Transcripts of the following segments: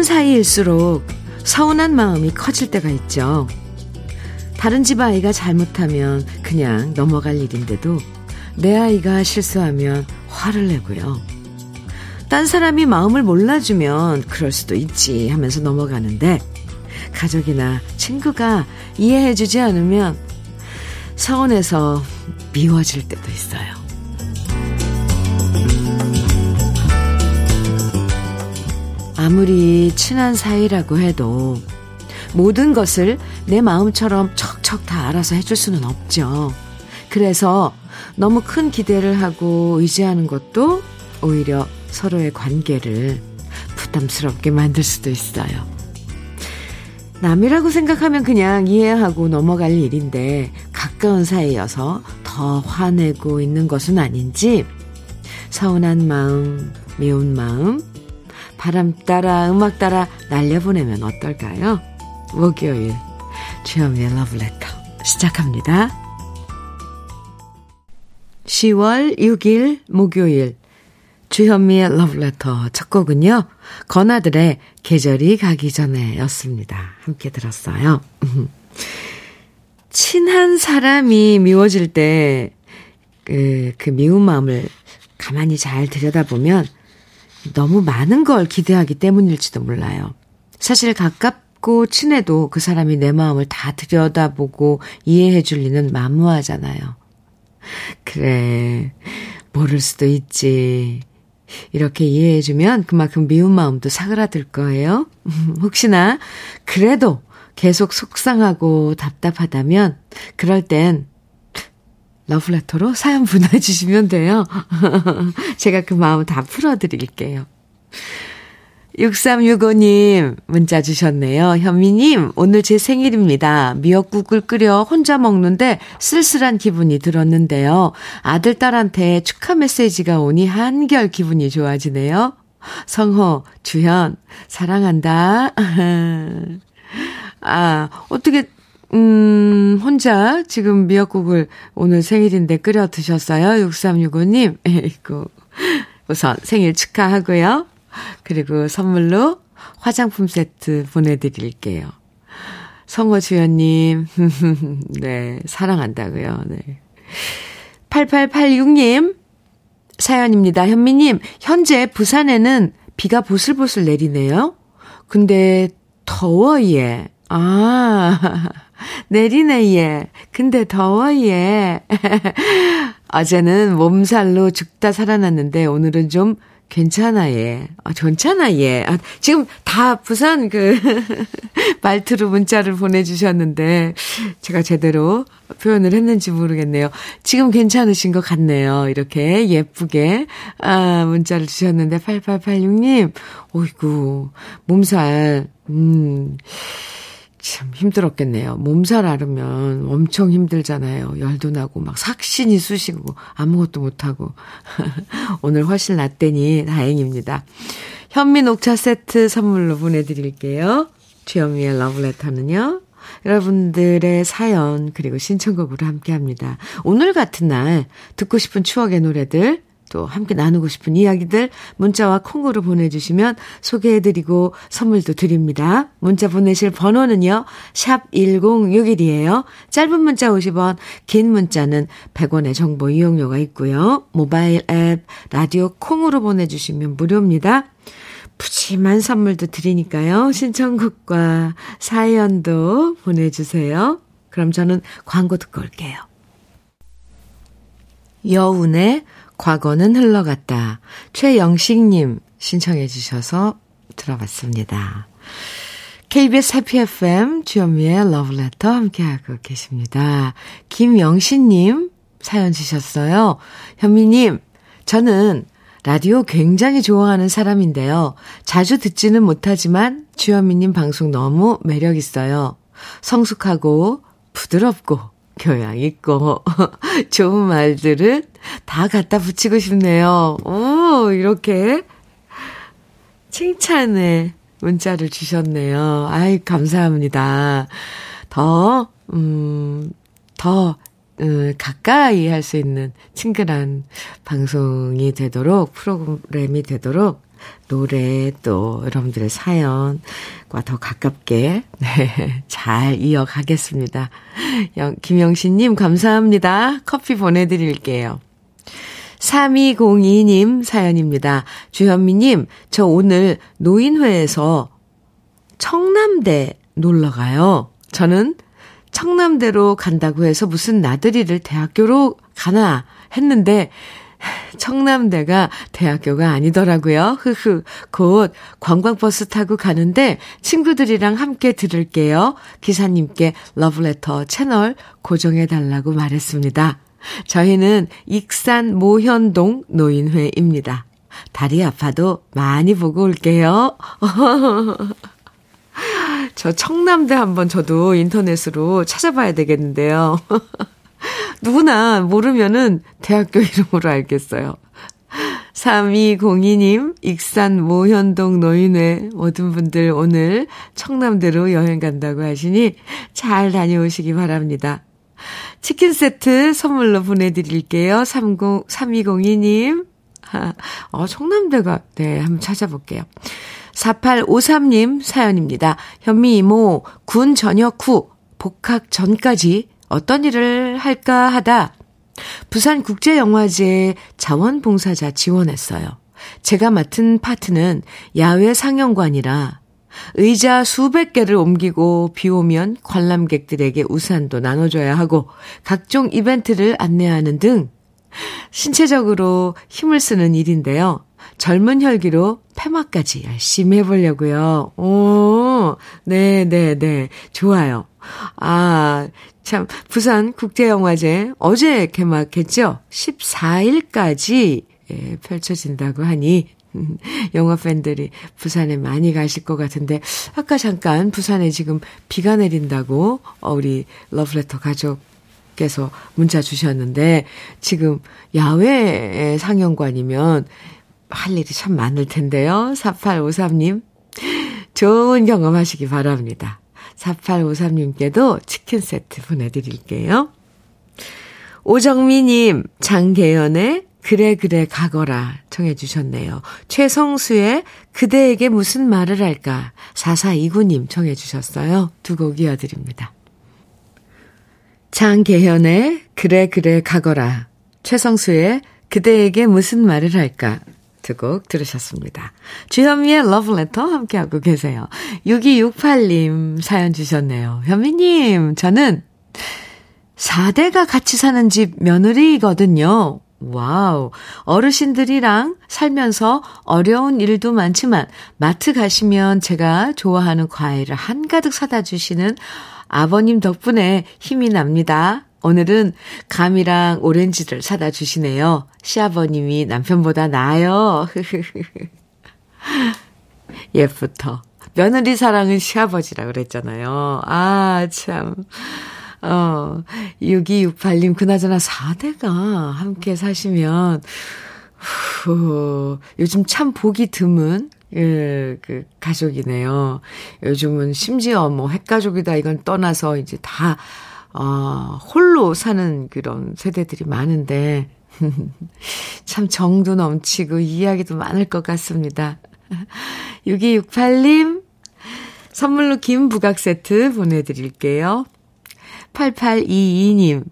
가까운 사이일수록 서운한 마음이 커질 때가 있죠. 다른 집 아이가 잘못하면 그냥 넘어갈 일인데도 내 아이가 실수하면 화를 내고요. 딴 사람이 마음을 몰라주면 그럴 수도 있지 하면서 넘어가는데 가족이나 친구가 이해해주지 않으면 서운해서 미워질 때도 있어요. 아무리 친한 사이라고 해도 모든 것을 내 마음처럼 척척 다 알아서 해줄 수는 없죠. 그래서 너무 큰 기대를 하고 의지하는 것도 오히려 서로의 관계를 부담스럽게 만들 수도 있어요. 남이라고 생각하면 그냥 이해하고 넘어갈 일인데 가까운 사이여서 더 화내고 있는 것은 아닌지 서운한 마음, 미운 마음, 바람 따라 음악 따라 날려보내면 어떨까요? 목요일 주현미의 러브레터 시작합니다. 10월 6일 목요일 주현미의 러브레터 첫 곡은요. 건아들의 계절이 가기 전에 였습니다. 함께 들었어요. 친한 사람이 미워질 때, 그, 그 미운 마음을 가만히 잘 들여다보면 너무 많은 걸 기대하기 때문일지도 몰라요. 사실 가깝고 친해도 그 사람이 내 마음을 다 들여다보고 이해해 줄 리는 만무하잖아요. 그래, 모를 수도 있지. 이렇게 이해해주면 그만큼 미운 마음도 사그라들 거예요. 혹시나 그래도 계속 속상하고 답답하다면 그럴 땐 러브레터로 사연 보내주시면 돼요. 제가 그 마음 다 풀어드릴게요. 6365님 문자 주셨네요. 현미님, 오늘 제 생일입니다. 미역국을 끓여 혼자 먹는데 쓸쓸한 기분이 들었는데요. 아들, 딸한테 축하 메시지가 오니 한결 기분이 좋아지네요. 성호, 주현, 사랑한다. 아, 어떻게, 음, 혼자 지금 미역국을 오늘 생일인데 끓여 드셨어요? 6365님. 에이구. 우선 생일 축하하고요. 그리고 선물로 화장품 세트 보내드릴게요. 성호 주연님, 네, 사랑한다고요. 네. 8886님, 사연입니다. 현미님, 현재 부산에는 비가 보슬보슬 내리네요. 근데 더워, 예. 아, 내리네, 예. 근데 더워, 예. 어제는 몸살로 죽다 살아났는데 오늘은 좀 괜찮아, 예. 아, 괜찮아, 예. 아, 지금 다 부산 그 말투로 문자를 보내주셨는데, 제가 제대로 표현을 했는지 모르겠네요. 지금 괜찮으신 것 같네요. 이렇게 예쁘게, 아, 문자를 주셨는데, 8886님, 오이구, 몸살, 음, 참 힘들었겠네요. 몸살 앓으면 엄청 힘들잖아요. 열도 나고 막 삭신이 쑤시고 아무것도 못하고. 오늘 훨씬 낫대니 다행입니다. 현미 녹차 세트 선물로 보내드릴게요. 주현미의 러브레터는요. 여러분들의 사연 그리고 신청곡으로 함께합니다. 오늘 같은 날 듣고 싶은 추억의 노래들 또 함께 나누고 싶은 이야기들 문자와 콩으로 보내주시면 소개해드리고 선물도 드립니다. 문자 보내실 번호는요. 샵 1061이에요. 짧은 문자 50원, 긴 문자는 100원의 정보 이용료가 있고요. 모바일 앱, 라디오 콩으로 보내주시면 무료입니다. 푸짐한 선물도 드리니까요. 신청곡과 사연도 보내주세요. 그럼 저는 광고 듣고 올게요. 여운의 과거는 흘러갔다. 최영식님 신청해 주셔서 들어봤습니다. KBS 해피 FM 주현미의 러브레터 함께하고 계십니다. 김영신님 사연 주셨어요. 현미님, 저는 라디오 굉장히 좋아하는 사람인데요. 자주 듣지는 못하지만 주현미님 방송 너무 매력있어요. 성숙하고 부드럽고 교양 있고 좋은 말들은 다 갖다 붙이고 싶네요. 오, 이렇게 칭찬의 문자를 주셨네요. 아이, 감사합니다. 더, 음, 더, 음, 가까이 할 수 있는 친근한 방송이 되도록, 프로그램이 되도록 노래 또 여러분들의 사연과 더 가깝게 네, 잘 이어가겠습니다. 김영신님 감사합니다. 커피 보내드릴게요. 3202님 사연입니다. 주현미님, 저 오늘 노인회에서 청남대 놀러 가요. 저는 청남대로 간다고 해서 무슨 나들이를 대학교로 가나 했는데 청남대가 대학교가 아니더라고요. 흐흐. 곧 관광버스 타고 가는데 친구들이랑 함께 들을게요. 기사님께 러브레터 채널 고정해 달라고 말했습니다. 저희는 익산 모현동 노인회입니다. 다리 아파도 많이 보고 올게요. 저 청남대 한번 저도 인터넷으로 찾아봐야 되겠는데요. 누구나 모르면은 대학교 이름으로 알겠어요. 3202님, 익산 모현동 노인회 모든 분들 오늘 청남대로 여행 간다고 하시니 잘 다녀오시기 바랍니다. 치킨 세트 선물로 보내드릴게요. 30, 3202님. 어, 청남대가, 네, 한번 찾아볼게요. 4853님 사연입니다. 현미 이모, 군 전역 후 복학 전까지 어떤 일을 할까 하다 부산국제영화제 자원봉사자 지원했어요. 제가 맡은 파트는 야외 상영관이라 의자 수백 개를 옮기고 비 오면 관람객들에게 우산도 나눠줘야 하고 각종 이벤트를 안내하는 등 신체적으로 힘을 쓰는 일인데요. 젊은 혈기로 폐막까지 열심히 해보려고요. 오, 네, 네, 네. 좋아요. 아, 참, 부산 국제영화제 어제 개막했죠? 14일까지 예, 펼쳐진다고 하니, 영화 팬들이 부산에 많이 가실 것 같은데, 아까 잠깐 부산에 지금 비가 내린다고, 어, 우리 러브레터 가족께서 문자 주셨는데, 지금 야외 상영관이면 할 일이 참 많을 텐데요. 4853님, 좋은 경험 하시기 바랍니다. 4853님께도 치킨 세트 보내드릴게요. 오정미님, 장계연의 그래 그래 가거라 청해 주셨네요. 최성수의 그대에게 무슨 말을 할까 4429님 청해 주셨어요. 두 곡 이어드립니다. 장계현의 그래 그래 가거라 최성수의 그대에게 무슨 말을 할까 두 곡 들으셨습니다. 주현미의 러브레터 함께하고 계세요. 6268님 사연 주셨네요. 현미님, 저는 4대가 같이 사는 집 며느리거든요. Wow. 어르신들이랑 살면서 어려운 일도 많지만 마트 가시면 제가 좋아하는 과일을 한가득 사다 주시는 아버님 덕분에 힘이 납니다. 오늘은 감이랑 오렌지를 사다 주시네요. 시아버님이 남편보다 나아요. 예부터. 며느리 사랑은 시아버지라 그랬잖아요. 아, 참. 어, 6268님, 그나저나 4대가 함께 사시면, 후, 요즘 참 보기 드문, 예, 그, 가족이네요. 요즘은 심지어 뭐, 핵가족이다, 이건 떠나서 이제 다, 어, 홀로 사는 그런 세대들이 많은데, 참 정도 넘치고 이야기도 많을 것 같습니다. 6268님, 선물로 김 부각 세트 보내드릴게요. 8822님,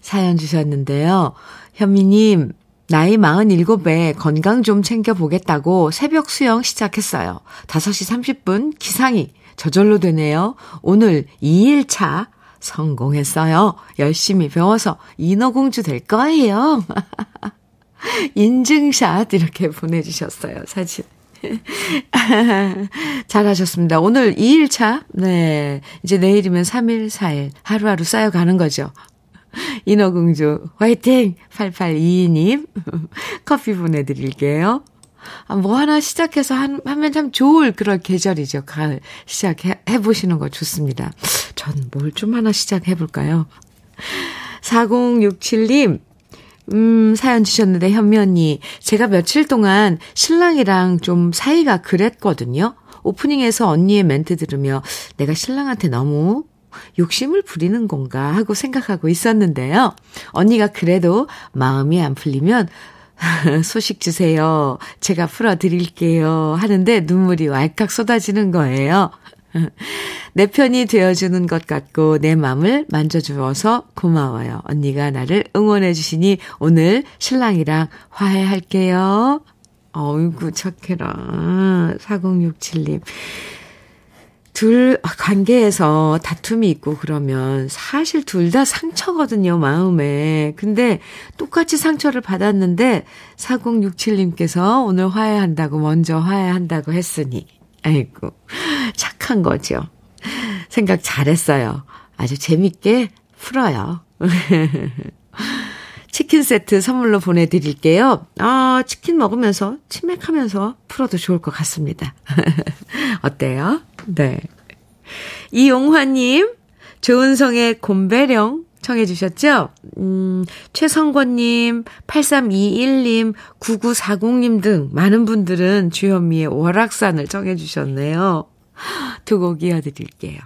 사연 주셨는데요. 현미님, 나이 47에 건강 좀 챙겨보겠다고 새벽 수영 시작했어요. 5시 30분 기상이 저절로 되네요. 오늘 2일차 성공했어요. 열심히 배워서 인어공주 될 거예요. 인증샷 이렇게 보내주셨어요. 사진. 잘하셨습니다. 오늘 2일차, 네. 이제 내일이면 3일, 4일. 하루하루 쌓여가는 거죠. 인어공주, 화이팅! 8822님. 커피 보내드릴게요. 아, 뭐 하나 시작해서 한, 하면 참 좋을 그런 계절이죠. 가을 시작해, 해보시는 거 좋습니다. 전 뭘 좀 하나 시작해 볼까요? 4067님, 음, 사연 주셨는데, 현미 언니. 제가 며칠 동안 신랑이랑 좀 사이가 그랬거든요. 오프닝에서 언니의 멘트 들으며 내가 신랑한테 너무 욕심을 부리는 건가 하고 생각하고 있었는데요. 언니가 그래도 마음이 안 풀리면 소식 주세요. 제가 풀어드릴게요. 하는데 눈물이 왈칵 쏟아지는 거예요. 내 편이 되어주는 것 같고 내 맘을 만져주어서 고마워요. 언니가 나를 응원해주시니 오늘 신랑이랑 화해할게요. 어이구, 착해라. 4067님. 둘 관계에서 다툼이 있고 그러면 사실 둘 다 상처거든요, 마음에. 근데 똑같이 상처를 받았는데 4067님께서 오늘 화해한다고 먼저 화해한다고 했으니 아이고 착한 거죠. 생각 잘했어요. 아주 재밌게 풀어요. 치킨 세트 선물로 보내드릴게요. 아, 치킨 먹으면서 치맥하면서 풀어도 좋을 것 같습니다. 어때요? 네. 이용화님, 조은성의 곰배령 청해 주셨죠? 음, 최성권님, 8321님, 9940님 등 많은 분들은 주현미의 월악산을 청해 주셨네요. 두 곡 이어드릴게요.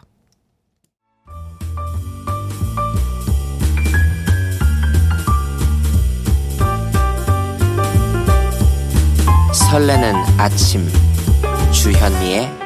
설레는 아침 주현미의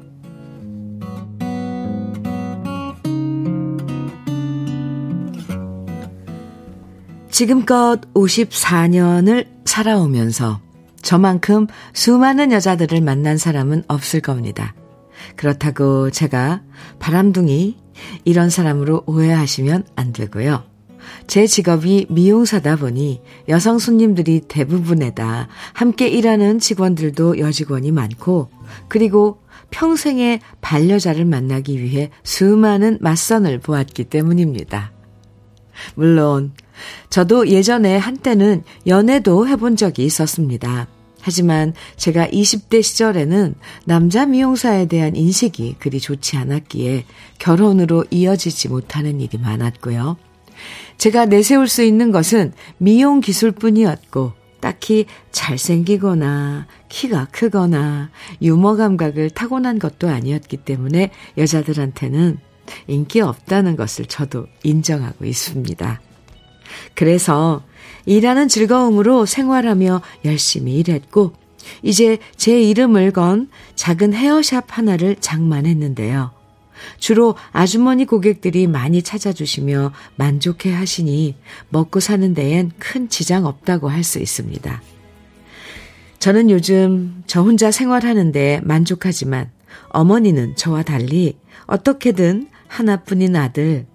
지금껏 54년을 살아오면서 저만큼 수많은 여자들을 만난 사람은 없을 겁니다. 그렇다고 제가 바람둥이 이런 사람으로 오해하시면 안 되고요. 제 직업이 미용사다 보니 여성 손님들이 대부분에다 함께 일하는 직원들도 여직원이 많고 그리고 평생의 반려자를 만나기 위해 수많은 맞선을 보았기 때문입니다. 물론 저도 예전에 한때는 연애도 해본 적이 있었습니다. 하지만 제가 20대 시절에는 남자 미용사에 대한 인식이 그리 좋지 않았기에 결혼으로 이어지지 못하는 일이 많았고요. 제가 내세울 수 있는 것은 미용 기술뿐이었고 딱히 잘생기거나 키가 크거나 유머 감각을 타고난 것도 아니었기 때문에 여자들한테는 인기 없다는 것을 저도 인정하고 있습니다. 그래서 일하는 즐거움으로 생활하며 열심히 일했고, 이제 제 이름을 건 작은 헤어샵 하나를 장만했는데요. 주로 아주머니 고객들이 많이 찾아주시며 만족해 하시니 먹고 사는 데엔 큰 지장 없다고 할 수 있습니다. 저는 요즘 저 혼자 생활하는데 만족하지만 어머니는 저와 달리 어떻게든 하나뿐인 아들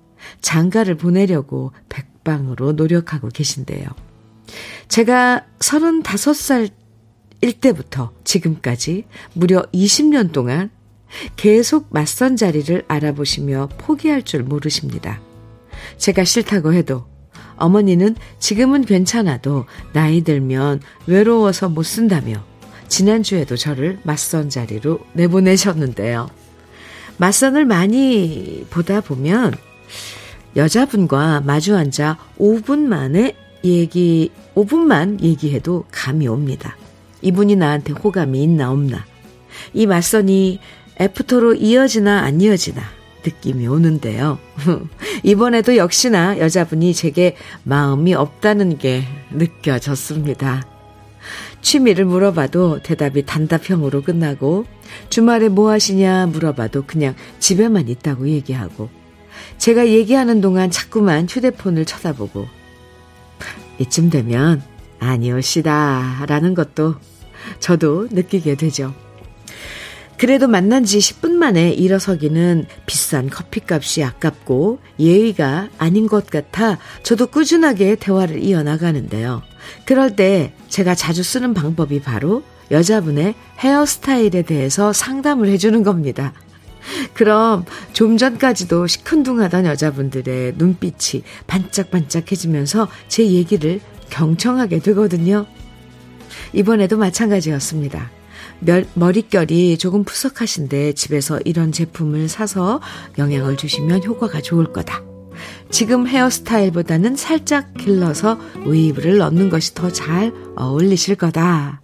장가를 보내려고 백방으로 노력하고 계신데요. 제가 35살 일 때부터 지금까지 무려 20년 동안 계속 맞선 자리를 알아보시며 포기할 줄 모르십니다. 제가 싫다고 해도 어머니는 지금은 괜찮아도 나이 들면 외로워서 못 쓴다며 지난주에도 저를 맞선 자리로 내보내셨는데요. 맞선을 많이 보다 보면 여자분과 마주 앉아 5분 만에 얘기, 5분만 얘기해도 감이 옵니다. 이분이 나한테 호감이 있나 없나. 이 맞선이 애프터로 이어지나 안 이어지나 느낌이 오는데요. 이번에도 역시나 여자분이 제게 마음이 없다는 게 느껴졌습니다. 취미를 물어봐도 대답이 단답형으로 끝나고 주말에 뭐 하시냐 물어봐도 그냥 집에만 있다고 얘기하고 제가 얘기하는 동안 자꾸만 휴대폰을 쳐다보고 이쯤 되면 아니오시다 라는 것도 저도 느끼게 되죠. 그래도 만난 지 10분 만에 일어서기는 비싼 커피값이 아깝고 예의가 아닌 것 같아 저도 꾸준하게 대화를 이어나가는데요. 그럴 때 제가 자주 쓰는 방법이 바로 여자분의 헤어스타일에 대해서 상담을 해주는 겁니다. 그럼 좀 전까지도 시큰둥하던 여자분들의 눈빛이 반짝반짝해지면서 제 얘기를 경청하게 되거든요. 이번에도 마찬가지였습니다. 머릿결이 조금 푸석하신데 집에서 이런 제품을 사서 영향을 주시면 효과가 좋을 거다. 지금 헤어스타일보다는 살짝 길러서 웨이브를 넣는 것이 더 잘 어울리실 거다.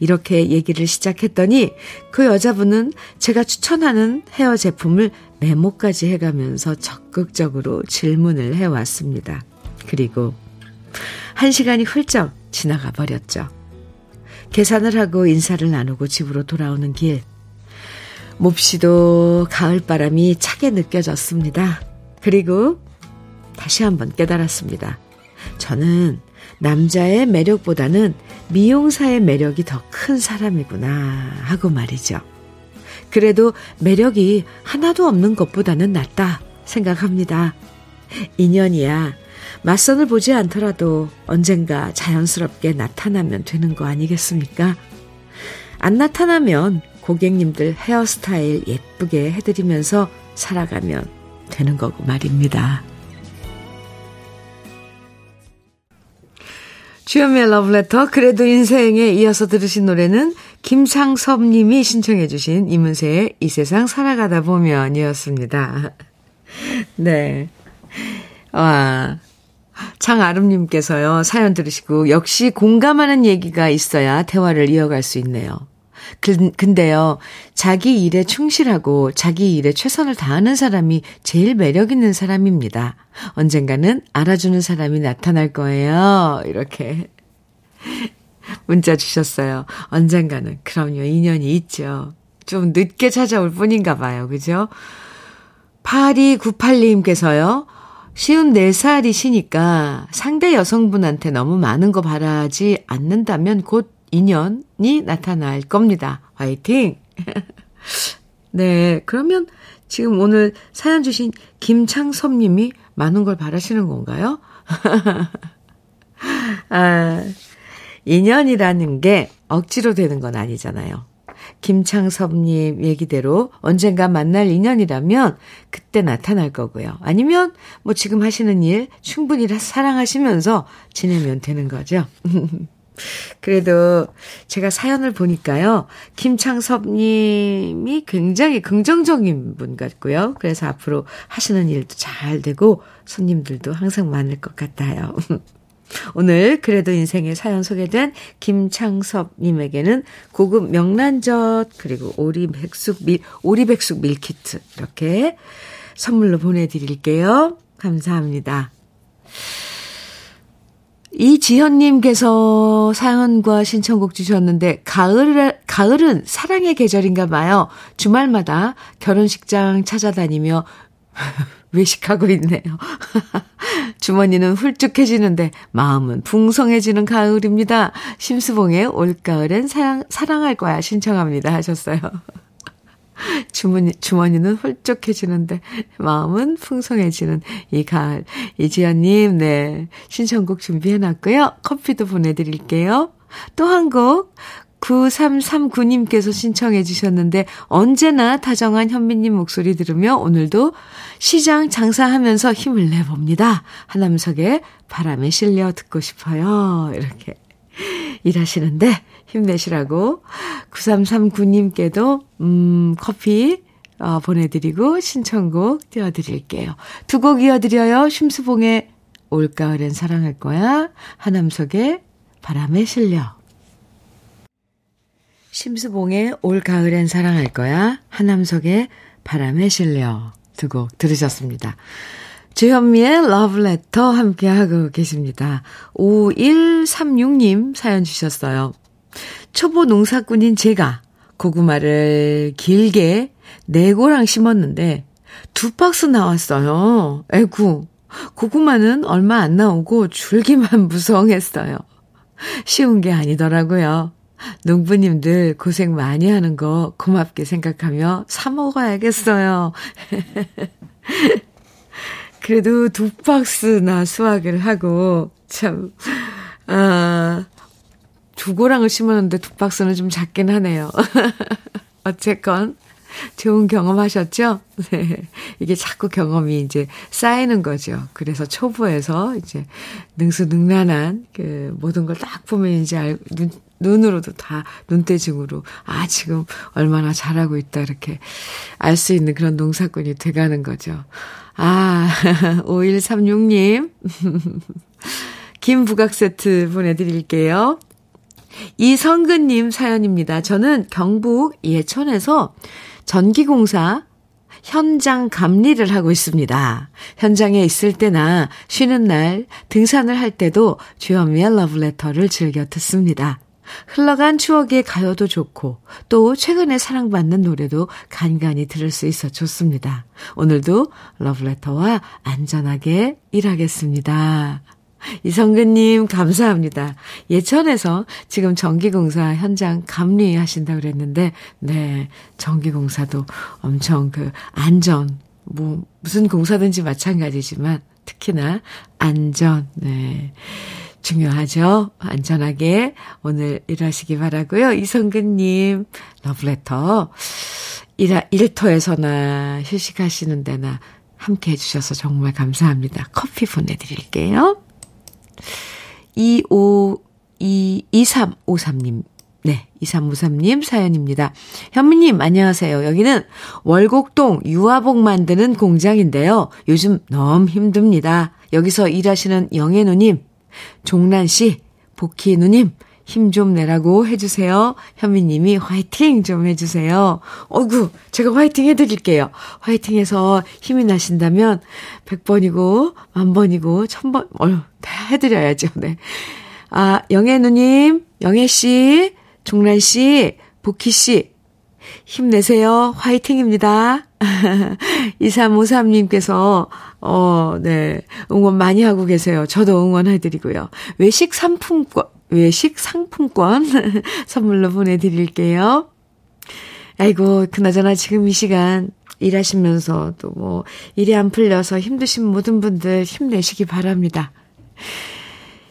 이렇게 얘기를 시작했더니 그 여자분은 제가 추천하는 헤어 제품을 메모까지 해가면서 적극적으로 질문을 해왔습니다. 그리고 한 시간이 훌쩍 지나가 버렸죠. 계산을 하고 인사를 나누고 집으로 돌아오는 길. 몹시도 가을바람이 차게 느껴졌습니다. 그리고 다시 한번 깨달았습니다. 저는 남자의 매력보다는 미용사의 매력이 더 큰 사람이구나 하고 말이죠. 그래도 매력이 하나도 없는 것보다는 낫다 생각합니다. 인연이야. 맞선을 보지 않더라도 언젠가 자연스럽게 나타나면 되는 거 아니겠습니까? 안 나타나면 고객님들 헤어스타일 예쁘게 해드리면서 살아가면 되는 거고 말입니다. 주연미의 러브레터 그래도 인생에 이어서 들으신 노래는 김상섭 님이 신청해 주신 이문세의 이 세상 살아가다 보면이었습니다. 네. 와. 장아름 님께서요, 사연 들으시고, 역시 공감하는 얘기가 있어야 대화를 이어갈 수 있네요. 그, 근데요, 자기 일에 충실하고 자기 일에 최선을 다하는 사람이 제일 매력 있는 사람입니다. 언젠가는 알아주는 사람이 나타날 거예요. 이렇게 문자 주셨어요. 언젠가는. 그럼요, 인연이 있죠. 좀 늦게 찾아올 뿐인가 봐요. 그죠? 8298님께서요, 쉬운 4살이시니까 상대 여성분한테 너무 많은 거 바라지 않는다면 곧 인연이 나타날 겁니다. 화이팅! 네, 그러면 지금 오늘 사연 주신 김창섭 님이 많은 걸 바라시는 건가요? 아, 인연이라는 게 억지로 되는 건 아니잖아요. 김창섭님 얘기대로 언젠가 만날 인연이라면 그때 나타날 거고요. 아니면 뭐 지금 하시는 일 충분히 사랑하시면서 지내면 되는 거죠. 그래도 제가 사연을 보니까요. 김창섭 님이 굉장히 긍정적인 분 같고요. 그래서 앞으로 하시는 일도 잘 되고 손님들도 항상 많을 것 같아요. 오늘 그래도 인생의 사연 소개된 김창섭 님에게는 고급 명란젓 그리고 오리백숙 밀 오리백숙 밀키트 이렇게 선물로 보내 드릴게요. 감사합니다. 이지현님께서 사연과 신청곡 주셨는데, 가을, 가을은 사랑의 계절인가 봐요. 주말마다 결혼식장 찾아다니며 외식하고 있네요. 주머니는 훌쭉해지는데 마음은 풍성해지는 가을입니다. 심수봉의 올가을엔 사랑, 사랑할 거야 신청합니다 하셨어요. 주머니, 주머니는 훌쩍해지는데 마음은 풍성해지는 이 가을. 이지연님, 네. 신청곡 준비해놨고요. 커피도 보내드릴게요. 또 한 곡. 9339님께서 신청해 주셨는데 언제나 다정한 현미님 목소리 들으며 오늘도 시장 장사하면서 힘을 내봅니다. 하남석의 바람에 실려 듣고 싶어요. 이렇게 일하시는데 힘내시라고 9339님께도 음 커피 어, 보내드리고 신청곡 띄워드릴게요. 두 곡 이어드려요. 심수봉의 올가을엔 사랑할 거야. 하남석의 바람에 실려. 심수봉의 올가을엔 사랑할 거야. 하남석의 바람에 실려. 두 곡 들으셨습니다. 주현미의 러브레터 함께하고 계십니다. 5136님 사연 주셨어요. 초보 농사꾼인 제가 고구마를 길게 네 고랑 심었는데 두 박스 나왔어요. 에구, 고구마는 얼마 안 나오고 줄기만 무성했어요. 쉬운 게 아니더라고요. 농부님들 고생 많이 하는 거 고맙게 생각하며 사 먹어야겠어요. 그래도 두 박스나 수확을 하고, 참, 아, 두 고랑을 심었는데 두 박스는 좀 작긴 하네요. 어쨌건, 좋은 경험 하셨죠? 네. 이게 자꾸 경험이 이제 쌓이는 거죠. 그래서 초보에서 이제 능수능란한 그 모든 걸 딱 보면 이제 알, 눈, 눈으로도 다 눈대중으로 아, 지금 얼마나 잘하고 있다 이렇게 알 수 있는 그런 농사꾼이 돼가는 거죠. 아, 5136님. 김부각 세트 보내드릴게요. 이성근님 사연입니다. 저는 경북 예천에서 전기공사 현장 감리를 하고 있습니다. 현장에 있을 때나 쉬는 날 등산을 할 때도 주현미의 러브레터를 즐겨 듣습니다. 흘러간 추억의 가요도 좋고 또 최근에 사랑받는 노래도 간간히 들을 수 있어 좋습니다. 오늘도 러브레터와 안전하게 일하겠습니다. 이성근님, 감사합니다. 예천에서 지금 전기공사 현장 감리하신다고 그랬는데, 네, 전기공사도 엄청 그 안전, 뭐, 무슨 공사든지 마찬가지지만, 특히나 안전, 네. 중요하죠. 안전하게 오늘 일하시기 바라고요. 이성근님, 러브레터. 일, 일터에서나 휴식하시는 데나 함께 해주셔서 정말 감사합니다. 커피 보내드릴게요. 25, 2, 2353님. 네, 2353님 사연입니다. 현미님, 안녕하세요. 여기는 월곡동 유아복 만드는 공장인데요. 요즘 너무 힘듭니다. 여기서 일하시는 영애 누님, 종란 씨, 복희 누님, 힘 좀 내라고 해주세요. 현미님이 화이팅 좀 해주세요. 어구, 제가 화이팅 해드릴게요. 화이팅 해서 힘이 나신다면 100번이고, 만번이고, 1000번, 어휴, 다 해드려야죠. 네. 아, 영애 누님, 영애 씨, 종란 씨, 복희 씨, 힘내세요. 화이팅입니다. 2353님께서, 어, 네. 응원 많이 하고 계세요. 저도 응원해드리고요. 외식 상품권, 외식 상품권 선물로 보내드릴게요. 아이고, 그나저나 지금 이 시간 일하시면서 또 뭐, 일이 안 풀려서 힘드신 모든 분들 힘내시기 바랍니다.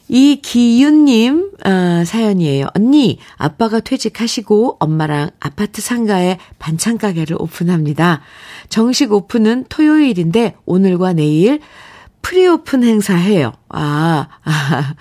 이기윤님 어, 사연이에요. 언니, 아빠가 퇴직하시고 엄마랑 아파트 상가에 반찬 가게를 오픈합니다. 정식 오픈은 토요일인데 오늘과 내일 pre-open 행사해요. 아, 아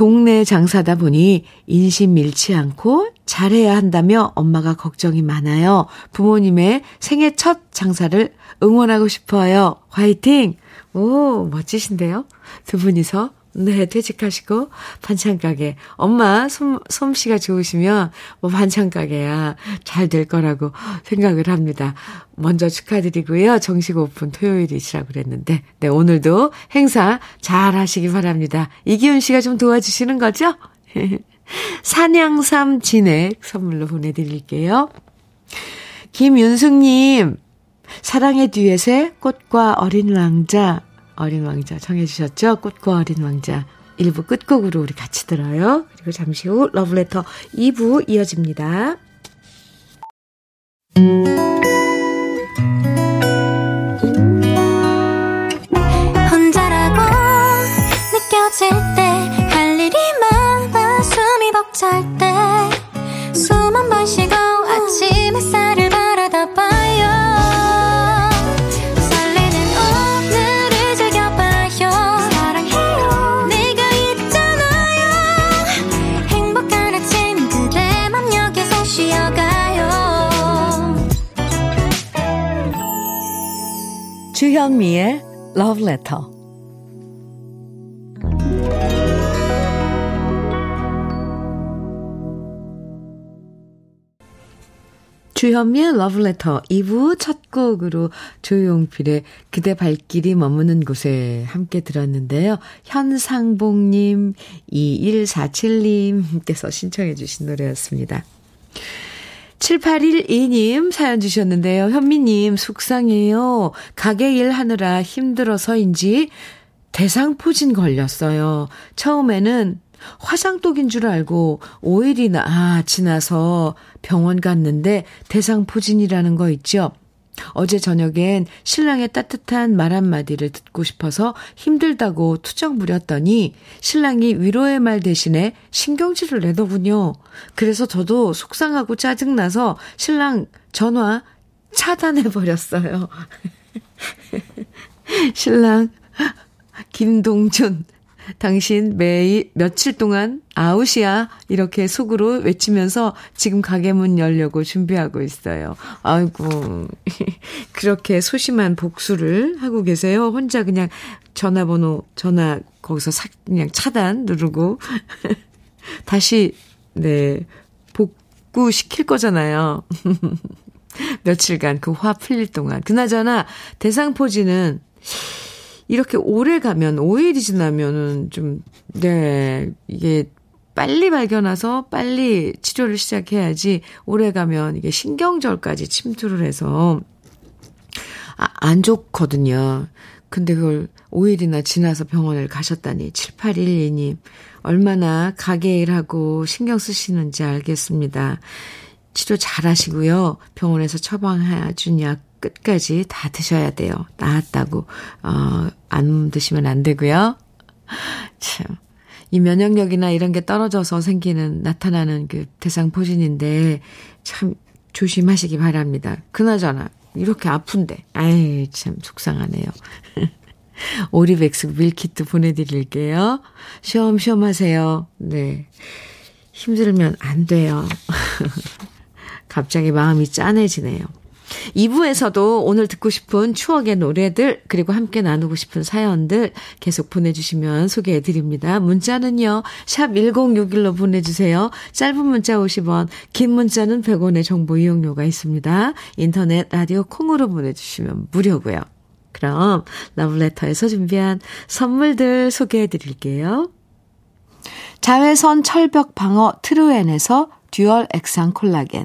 동네 장사다 보니 인심 잃지 않고 잘해야 한다며 엄마가 걱정이 많아요. 부모님의 생애 첫 장사를 응원하고 싶어요. 화이팅! 오, 멋지신데요? 두 분이서 네, 퇴직하시고 반찬가게. 엄마 솜, 솜씨가 좋으시면 뭐 반찬가게야 잘 될 거라고 생각을 합니다. 먼저 축하드리고요. 정식 오픈 토요일이시라고 그랬는데, 네, 오늘도 행사 잘 하시기 바랍니다. 이기훈 씨가 좀 도와주시는 거죠? 산양삼 진액 선물로 보내드릴게요. 김윤숙님, 사랑의 뒤에새 꽃과 어린 왕자 어린 왕자 정해주셨죠? 꽃과 어린 왕자. 1부 끝곡으로 우리 같이 들어요. 그리고 잠시 후 러브레터 2부 이어집니다. Love Letter. 주현미의 Love Letter 2부 첫 곡으로 조용필의 그대 발길이 머무는 곳에 함께 들었는데요. 현상봉님, 2147님께서 신청해 주신 노래였습니다. 7812님 사연 주셨는데요. 현미님, 속상해요. 가게 일 하느라 힘들어서인지 대상포진 걸렸어요. 처음에는 화상독인 줄 알고 5일이나, 아, 지나서 병원 갔는데 대상포진이라는 거 있죠? 어제 저녁엔 신랑의 따뜻한 말 한마디를 듣고 싶어서 힘들다고 투정 부렸더니 신랑이 위로의 말 대신에 신경질을 내더군요. 그래서 저도 속상하고 짜증나서 신랑 전화 차단해버렸어요. 신랑, 김동준, 당신 매일 며칠 동안 아웃이야. 이렇게 속으로 외치면서 지금 가게 문 열려고 준비하고 있어요. 아이고. 그렇게 소심한 복수를 하고 계세요. 혼자 그냥 전화번호, 전화 거기서 사, 그냥 차단 누르고. 다시, 네, 복구 시킬 거잖아요. 며칠간 그 화 풀릴 동안. 그나저나 대상포지는 이렇게 오래 가면 5일이 지나면은 좀 네, 이게 빨리 발견해서 빨리 치료를 시작해야지 오래 가면 이게 신경절까지 침투를 해서 아, 안 좋거든요. 근데 그걸 5일이나 지나서 병원을 가셨다니 7812님 얼마나 가게 일하고 신경 쓰시는지 알겠습니다. 치료 잘 하시고요. 병원에서 처방해 준 약 끝까지 다 드셔야 돼요. 나았다고, 어, 안 드시면 안 되고요. 참. 이 면역력이나 이런 게 떨어져서 생기는, 나타나는 그 대상포진인데, 참 조심하시기 바랍니다. 그나저나, 이렇게 아픈데. 아이, 참 속상하네요. 오리백숙 밀키트 보내드릴게요. 쉬엄쉬엄 하세요. 네. 힘들면 안 돼요. 갑자기 마음이 짠해지네요. 2부에서도 오늘 듣고 싶은 추억의 노래들, 그리고 함께 나누고 싶은 사연들 계속 보내주시면 소개해 드립니다. 문자는요, 샵 1061로 보내주세요. 짧은 문자 50원, 긴 문자는 100원의 정보 이용료가 있습니다. 인터넷, 라디오 콩으로 보내주시면 무료고요. 그럼 러브레터에서 준비한 선물들 소개해 드릴게요. 자외선 철벽 방어 트루엔에서 dual 액상 콜라겐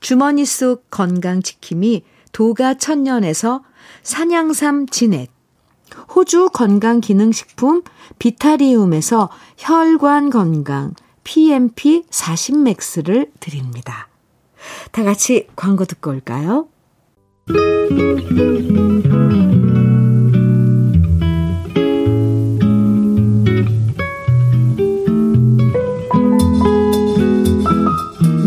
주머니 속 건강지킴이 도가 천년에서 산양삼 진액, 호주 건강기능식품 비타리움에서 혈관 건강 PMP 40맥스를 드립니다. 다 같이 광고 듣고 올까요?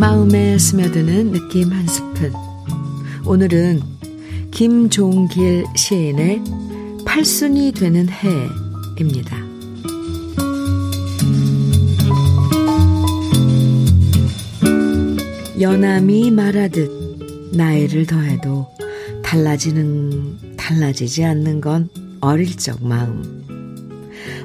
마음에 스며드는 느낌 한 스푼. 오늘은 김종길 시인의 팔순이 되는 해입니다. 연암이 말하듯 나이를 더해도 달라지는, 달라지지 않는 건 어릴 적 마음.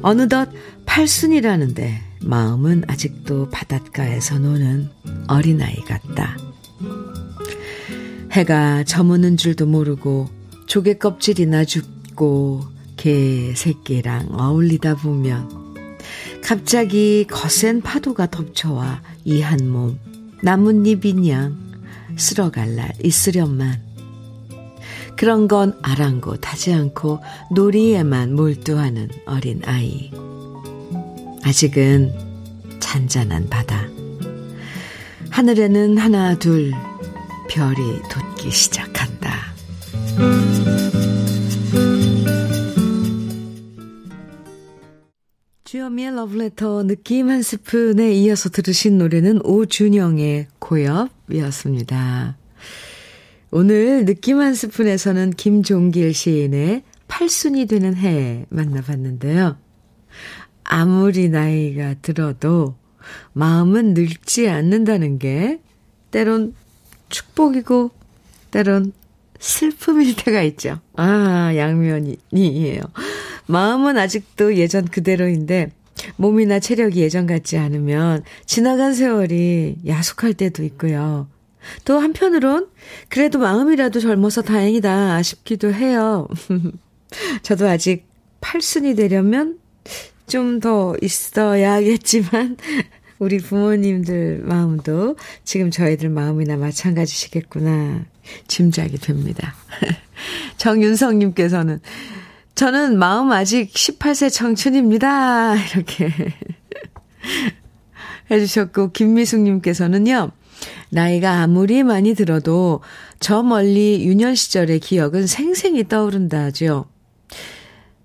어느덧 팔순이라는데 마음은 아직도 바닷가에서 노는 어린아이 같다. 해가 저무는 줄도 모르고 조개 껍질이나 줍고 개 새끼랑 어울리다 보면 갑자기 거센 파도가 덮쳐와 이 한 몸 나뭇잎인 양 쓸어갈 날 있으련만 그런 건 아랑곳하지 않고 놀이에만 몰두하는 어린 아이. 아직은 잔잔한 바다. 하늘에는 하나 둘 별이 돋기 시작한다. 주현미의 러브레터 느낌 한 스푼에 이어서 들으신 노래는 오준영의 고엽이었습니다. 오늘 느낌 한 스푼에서는 김종길 시인의 팔순이 되는 해 만나봤는데요. 아무리 나이가 들어도 마음은 늙지 않는다는 게 때론 축복이고 때론 슬픔일 때가 있죠. 아, 양면이에요. 마음은 아직도 예전 그대로인데 몸이나 체력이 예전 같지 않으면 지나간 세월이 야속할 때도 있고요. 또 한편으론 그래도 마음이라도 젊어서 다행이다 싶기도 해요. 저도 아직 팔순이 되려면 좀 더 있어야겠지만 우리 부모님들 마음도 지금 저희들 마음이나 마찬가지시겠구나 짐작이 됩니다. 정윤성님께서는 저는 마음 아직 18세 청춘입니다. 이렇게 해주셨고, 김미숙님께서는요, 나이가 아무리 많이 들어도 저 멀리 유년 시절의 기억은 생생히 떠오른다죠.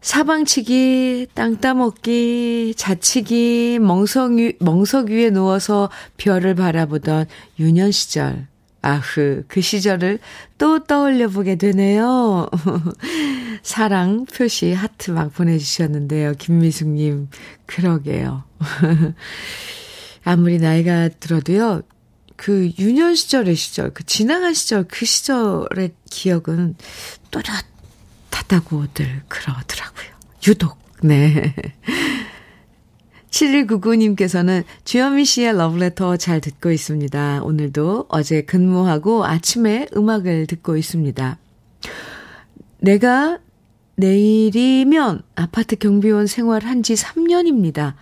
사방치기, 땅 따먹기, 자치기, 멍석, 위, 멍석 위에 누워서 별을 바라보던 유년 시절. 아흐, 그 시절을 또 떠올려 보게 되네요. 사랑 표시 하트 막 보내주셨는데요. 김미숙님, 그러게요. 아무리 나이가 들어도요, 그 유년 시절의 시절, 그 지나간 시절, 그 시절의 기억은 또렷하다고들 그러더라고요. 유독, 네. 7199님께서는 주현미 씨의 러브레터 잘 듣고 있습니다. 오늘도 어제 근무하고 아침에 음악을 듣고 있습니다. 내가 내일이면 아파트 경비원 생활한 지 3년입니다.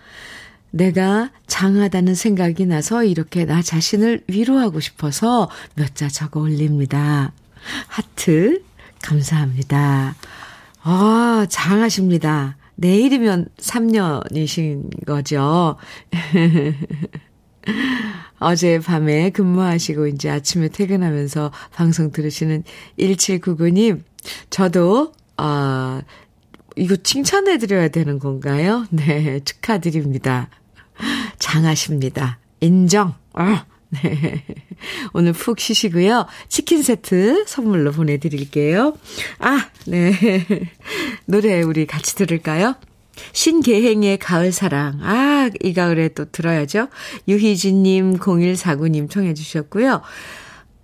내가 장하다는 생각이 나서 이렇게 나 자신을 위로하고 싶어서 몇 자 적어 올립니다. 하트, 감사합니다. 아, 장하십니다. 내일이면 3년이신 거죠. 어제 밤에 근무하시고 이제 아침에 퇴근하면서 방송 들으시는 1799님, 저도, 아, 이거 칭찬해드려야 되는 건가요? 네, 축하드립니다. 장하십니다. 인정. 아, 네. 오늘 푹 쉬시고요. 치킨 세트 선물로 보내드릴게요. 아, 네. 노래 우리 같이 들을까요? 신계행의 가을사랑. 아, 이 가을에 또 들어야죠. 유희진님, 0149님 청해주셨고요.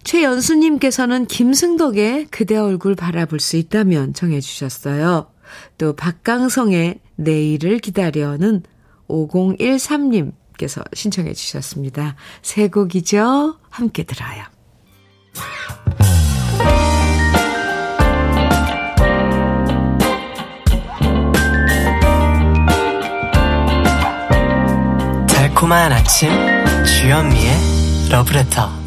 최연수님께서는 김승덕의 그대 얼굴 바라볼 수 있다면 청해주셨어요. 또 박강성의 내일을 기다려는 5013님 께서 신청해 주셨습니다. 세 곡이죠? 함께 들어요. 달콤한 아침 주현미의 러브레터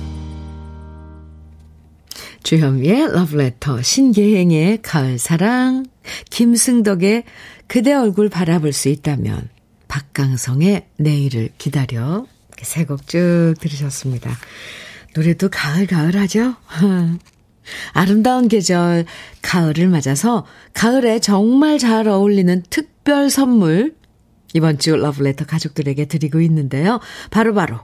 주현미의 러브레터 신계행의 가을사랑 김승덕의 그대 얼굴 바라볼 수 있다면 박강성의 내일을 기다려 세 곡 쭉 들으셨습니다. 노래도 가을 가을하죠? 아름다운 계절 가을을 맞아서 가을에 정말 잘 어울리는 특별 선물 이번 주 러브레터 가족들에게 드리고 있는데요. 바로바로 바로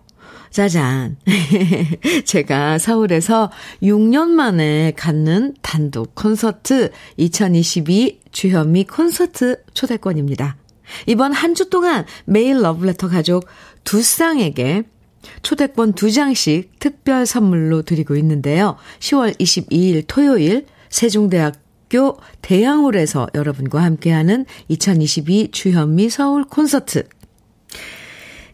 짜잔. 제가 서울에서 6년 만에 갖는 단독 콘서트 2022 주현미 콘서트 초대권입니다. 이번 한 주 동안 매일 러브레터 가족 두 쌍에게 초대권 두 장씩 특별 선물로 드리고 있는데요. 10월 22일 토요일 세종대학교 대양홀에서 여러분과 함께하는 2022 주현미 서울 콘서트.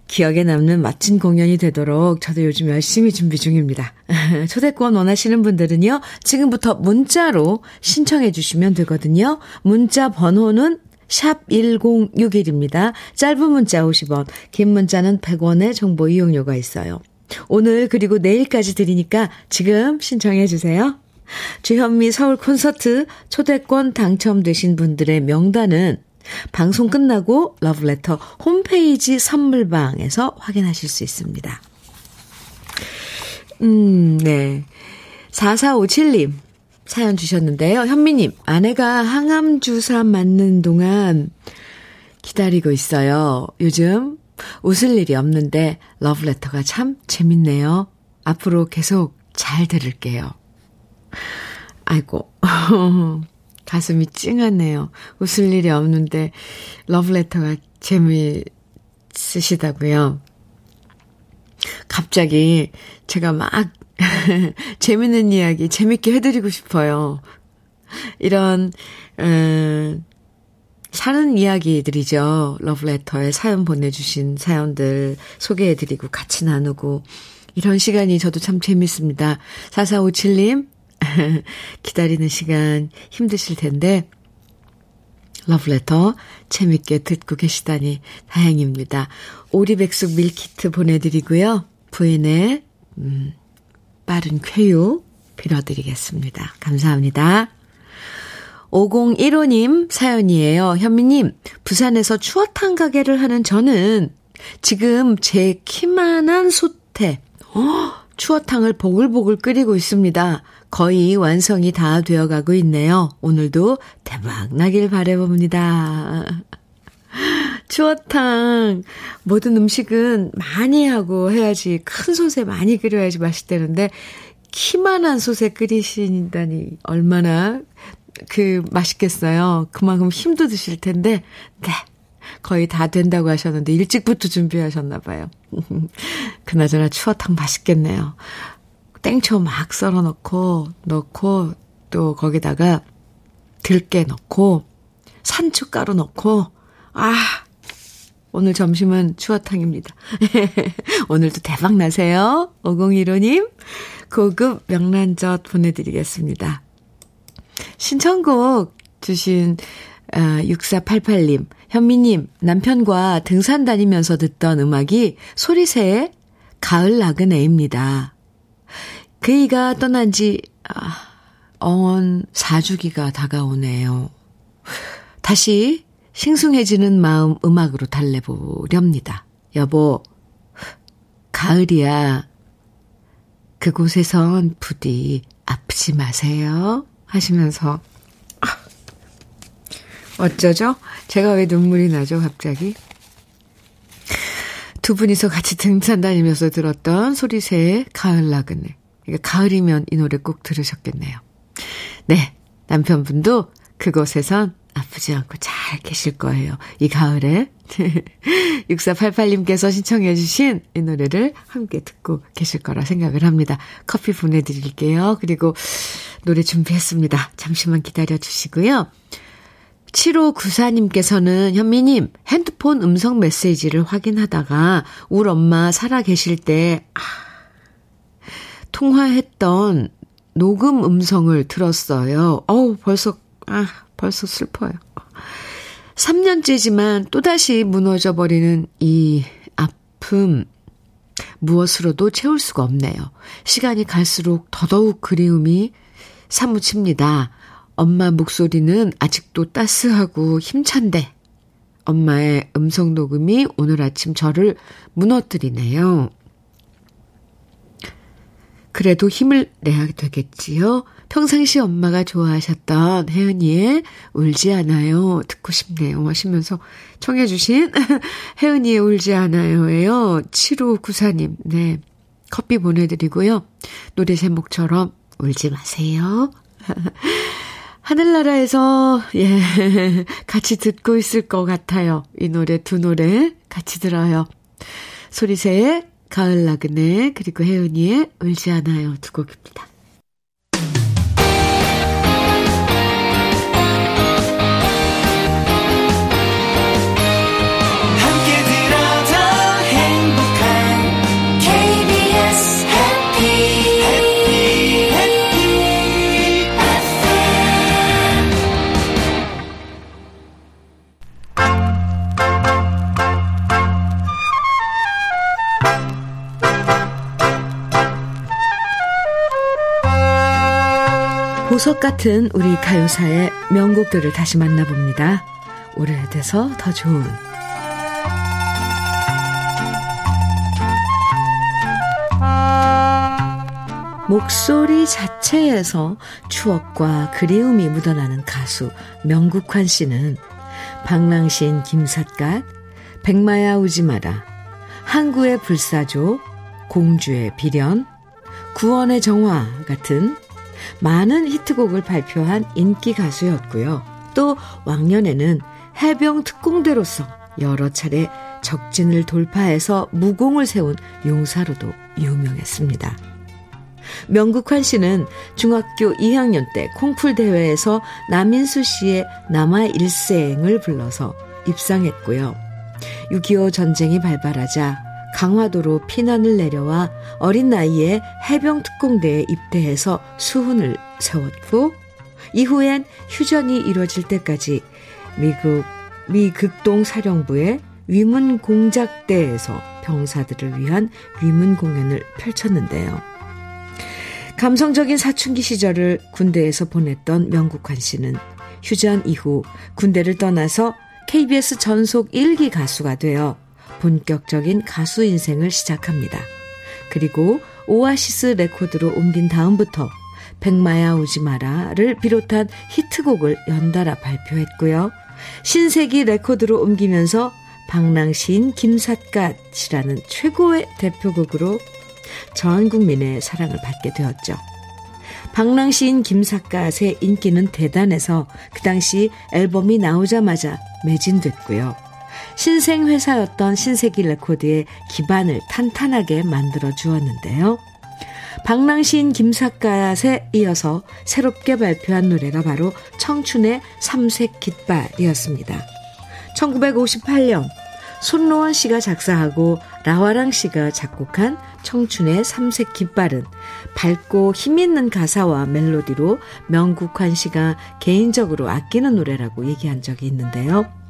기억에 남는 멋진 공연이 되도록 저도 요즘 열심히 준비 중입니다. 초대권 원하시는 분들은요, 지금부터 문자로 신청해 주시면 되거든요. 문자 번호는 샵 1061입니다. 짧은 문자 50원, 긴 문자는 100원의 정보 이용료가 있어요. 오늘 그리고 내일까지 드리니까 지금 신청해 주세요. 주현미 서울 콘서트 초대권 당첨되신 분들의 명단은 방송 끝나고 러브레터 홈페이지 선물방에서 확인하실 수 있습니다. 음, 네. 4457님. 사연 주셨는데요. 현미님, 아내가 항암 주사 맞는 동안 기다리고 있어요. 요즘 웃을 일이 없는데 러브레터가 참 재밌네요. 앞으로 계속 잘 들을게요. 아이고, 가슴이 찡하네요. 웃을 일이 없는데 러브레터가 재미있으시다고요. 갑자기 제가 막 재밌는 이야기 재밌게 해드리고 싶어요. 이런 음, 사는 이야기들이죠. 러브레터에 사연 보내주신 사연들 소개해드리고 같이 나누고 이런 시간이 저도 참 재밌습니다. 4457님 기다리는 시간 힘드실 텐데 러브레터 재밌게 듣고 계시다니 다행입니다. 오리백숙 밀키트 보내드리고요. 부인의 음, 빠른 쾌유 빌어드리겠습니다. 감사합니다. 5015님 사연이에요. 현미님, 부산에서 추어탕 가게를 하는 저는 지금 제 키만한 솥에 어, 추어탕을 보글보글 끓이고 있습니다. 거의 완성이 다 되어 가고 있네요. 오늘도 대박 나길 바래봅니다. 추어탕. 모든 음식은 많이 하고 해야지, 큰 솥에 많이 끓여야지 맛있다는데, 키만한 솥에 끓이신다니, 얼마나 그 맛있겠어요. 그만큼 힘도 드실 텐데, 네. 거의 다 된다고 하셨는데, 일찍부터 준비하셨나 봐요. 그나저나 추어탕 맛있겠네요. 땡초 막 썰어 넣고, 넣고, 또 거기다가 들깨 넣고, 산초가루 넣고, 아, 오늘 점심은 추어탕입니다. 오늘도 대박 나세요. 5015님, 고급 명란젓 보내드리겠습니다. 신청곡 주신 아, 6488님, 현미님, 남편과 등산 다니면서 듣던 음악이 소리새의 가을 나그네입니다. 그이가 떠난 지, 아, 어언 4주기가 다가오네요. 다시 싱숭해지는 마음 음악으로 달래보렵니다. 여보, 가을이야. 그곳에선 부디 아프지 마세요. 하시면서. 아, 어쩌죠? 제가 왜 눈물이 나죠, 갑자기? 두 분이서 같이 등산 다니면서 들었던 소리새의 가을 나그네. 그러니까 가을이면 이 노래 꼭 들으셨겠네요. 네, 남편분도 그곳에선 아프지 않고 잘 계실 거예요. 이 가을에. 6488님께서 신청해주신 이 노래를 함께 듣고 계실 거라 생각을 합니다. 커피 보내드릴게요. 그리고 노래 준비했습니다. 잠시만 기다려 주시고요. 7594님께서는 현미님, 핸드폰 음성 메시지를 확인하다가 우리 엄마 살아 계실 때, 아, 통화했던 녹음 음성을 들었어요. 어우, 벌써, 아, 벌써 슬퍼요. 3년째지만 또다시 무너져 버리는 이 아픔, 무엇으로도 채울 수가 없네요. 시간이 갈수록 더더욱 그리움이 사무칩니다. 엄마 목소리는 아직도 따스하고 힘찬데, 엄마의 음성 녹음이 오늘 아침 저를 무너뜨리네요. 그래도 힘을 내야 되겠지요. 평상시 엄마가 좋아하셨던 혜은이의 울지 않아요. 듣고 싶네요. 하시면서 청해주신 혜은이의 울지 않아요예요. 7594님. 네. 커피 보내드리고요. 노래 제목처럼 울지 마세요. 하늘나라에서, 예, 같이 듣고 있을 것 같아요. 이 노래 두 노래 같이 들어요. 소리새의 가을 나그네, 그리고 혜은이의 울지 않아요. 두 곡입니다. 보석 같은 우리 가요사의 명곡들을 다시 만나봅니다. 오래돼서 더 좋은 목소리 자체에서 추억과 그리움이 묻어나는 가수 명국환 씨는 방랑신 김삿갓, 백마야 우지마라, 항구의 불사조, 공주의 비련, 구원의 정화 같은 많은 히트곡을 발표한 인기 가수였고요. 또 왕년에는 해병 특공대로서 여러 차례 적진을 돌파해서 무공을 세운 용사로도 유명했습니다. 명국환 씨는 중학교 2학년 때 콩풀 대회에서 남인수 씨의 남아 일생을 불러서 입상했고요. 6.25 전쟁이 발발하자 강화도로 피난을 내려와 어린 나이에 해병특공대에 입대해서 수훈을 세웠고 이후엔 휴전이 이뤄질 때까지 미국 미 극동 사령부의 위문 공작대에서 병사들을 위한 위문 공연을 펼쳤는데요. 감성적인 사춘기 시절을 군대에서 보냈던 명국환 씨는 휴전 이후 군대를 떠나서 KBS 전속 1기 가수가 되어 본격적인 가수 인생을 시작합니다. 그리고 오아시스 레코드로 옮긴 다음부터 백마야 우지 마라를 비롯한 히트곡을 연달아 발표했고요. 신세기 레코드로 옮기면서 방랑시인 김삿갓이라는 최고의 대표곡으로 전 국민의 사랑을 받게 되었죠. 방랑시인 김삿갓의 인기는 대단해서 그 당시 앨범이 나오자마자 매진됐고요. 신생 회사였던 신세기 레코드의 기반을 탄탄하게 만들어 주었는데요. 방랑시인 김삿갓에 이어서 새롭게 발표한 노래가 바로 청춘의 삼색 깃발이었습니다. 1958년 손로원 씨가 작사하고 나화랑 씨가 작곡한 청춘의 삼색 깃발은 밝고 힘있는 가사와 멜로디로 명국환 씨가 개인적으로 아끼는 노래라고 얘기한 적이 있는데요.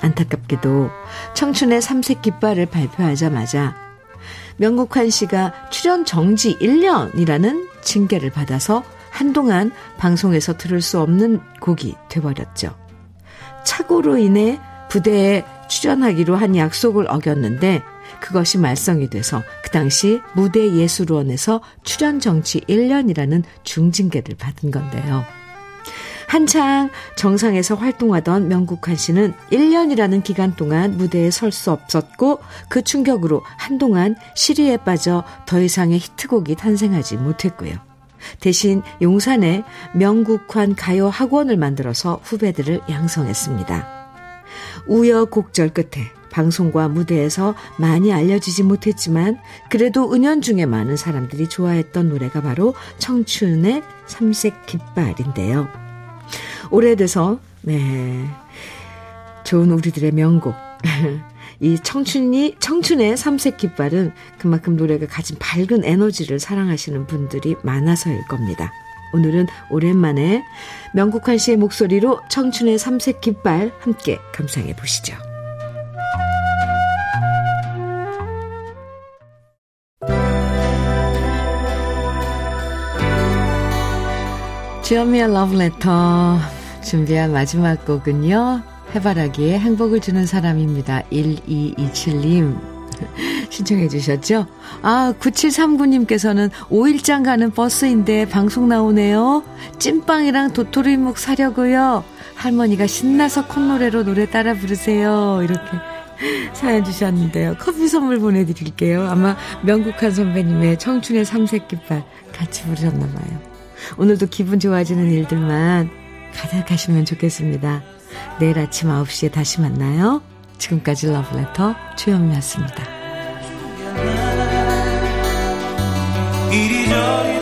안타깝게도 청춘의 삼색 깃발을 발표하자마자 명국환 씨가 출연 정지 1년이라는 징계를 받아서 한동안 방송에서 들을 수 없는 곡이 돼버렸죠. 착오로 인해 부대에 출연하기로 한 약속을 어겼는데 그것이 말썽이 돼서 그 당시 무대 예술원에서 출연 정치 1년이라는 중징계를 받은 건데요. 한창 정상에서 활동하던 명국환 씨는 1년이라는 기간 동안 무대에 설 수 없었고 그 충격으로 한동안 시리에 빠져 더 이상의 히트곡이 탄생하지 못했고요. 대신 용산에 명국환 가요 학원을 만들어서 후배들을 양성했습니다. 우여곡절 끝에 방송과 무대에서 많이 알려지지 못했지만 그래도 은연중에 많은 사람들이 좋아했던 노래가 바로 청춘의 삼색 깃발인데요. 오래돼서 네 좋은 우리들의 명곡 이 청춘이 청춘의 삼색 깃발은 그만큼 노래가 가진 밝은 에너지를 사랑하시는 분들이 많아서일 겁니다. 오늘은 오랜만에 명국환 씨의 목소리로 청춘의 삼색 깃발 함께 감상해 보시죠. 주현미의 러브레터 준비한 마지막 곡은요. 해바라기에 행복을 주는 사람입니다. 1227님 신청해 주셨죠? 아, 9739님께서는 5일장 가는 버스인데 방송 나오네요. 찐빵이랑 도토리묵 사려고요. 할머니가 신나서 콧노래로 노래 따라 부르세요. 이렇게 사연 주셨는데요. 커피 선물 보내드릴게요. 아마 명국한 선배님의 청춘의 삼색 깃발 같이 부르셨나봐요. 오늘도 기분 좋아지는 일들만 가득하시면 좋겠습니다. 내일 아침 9시에 다시 만나요. 지금까지 러브레터 최영미였습니다. 이리저리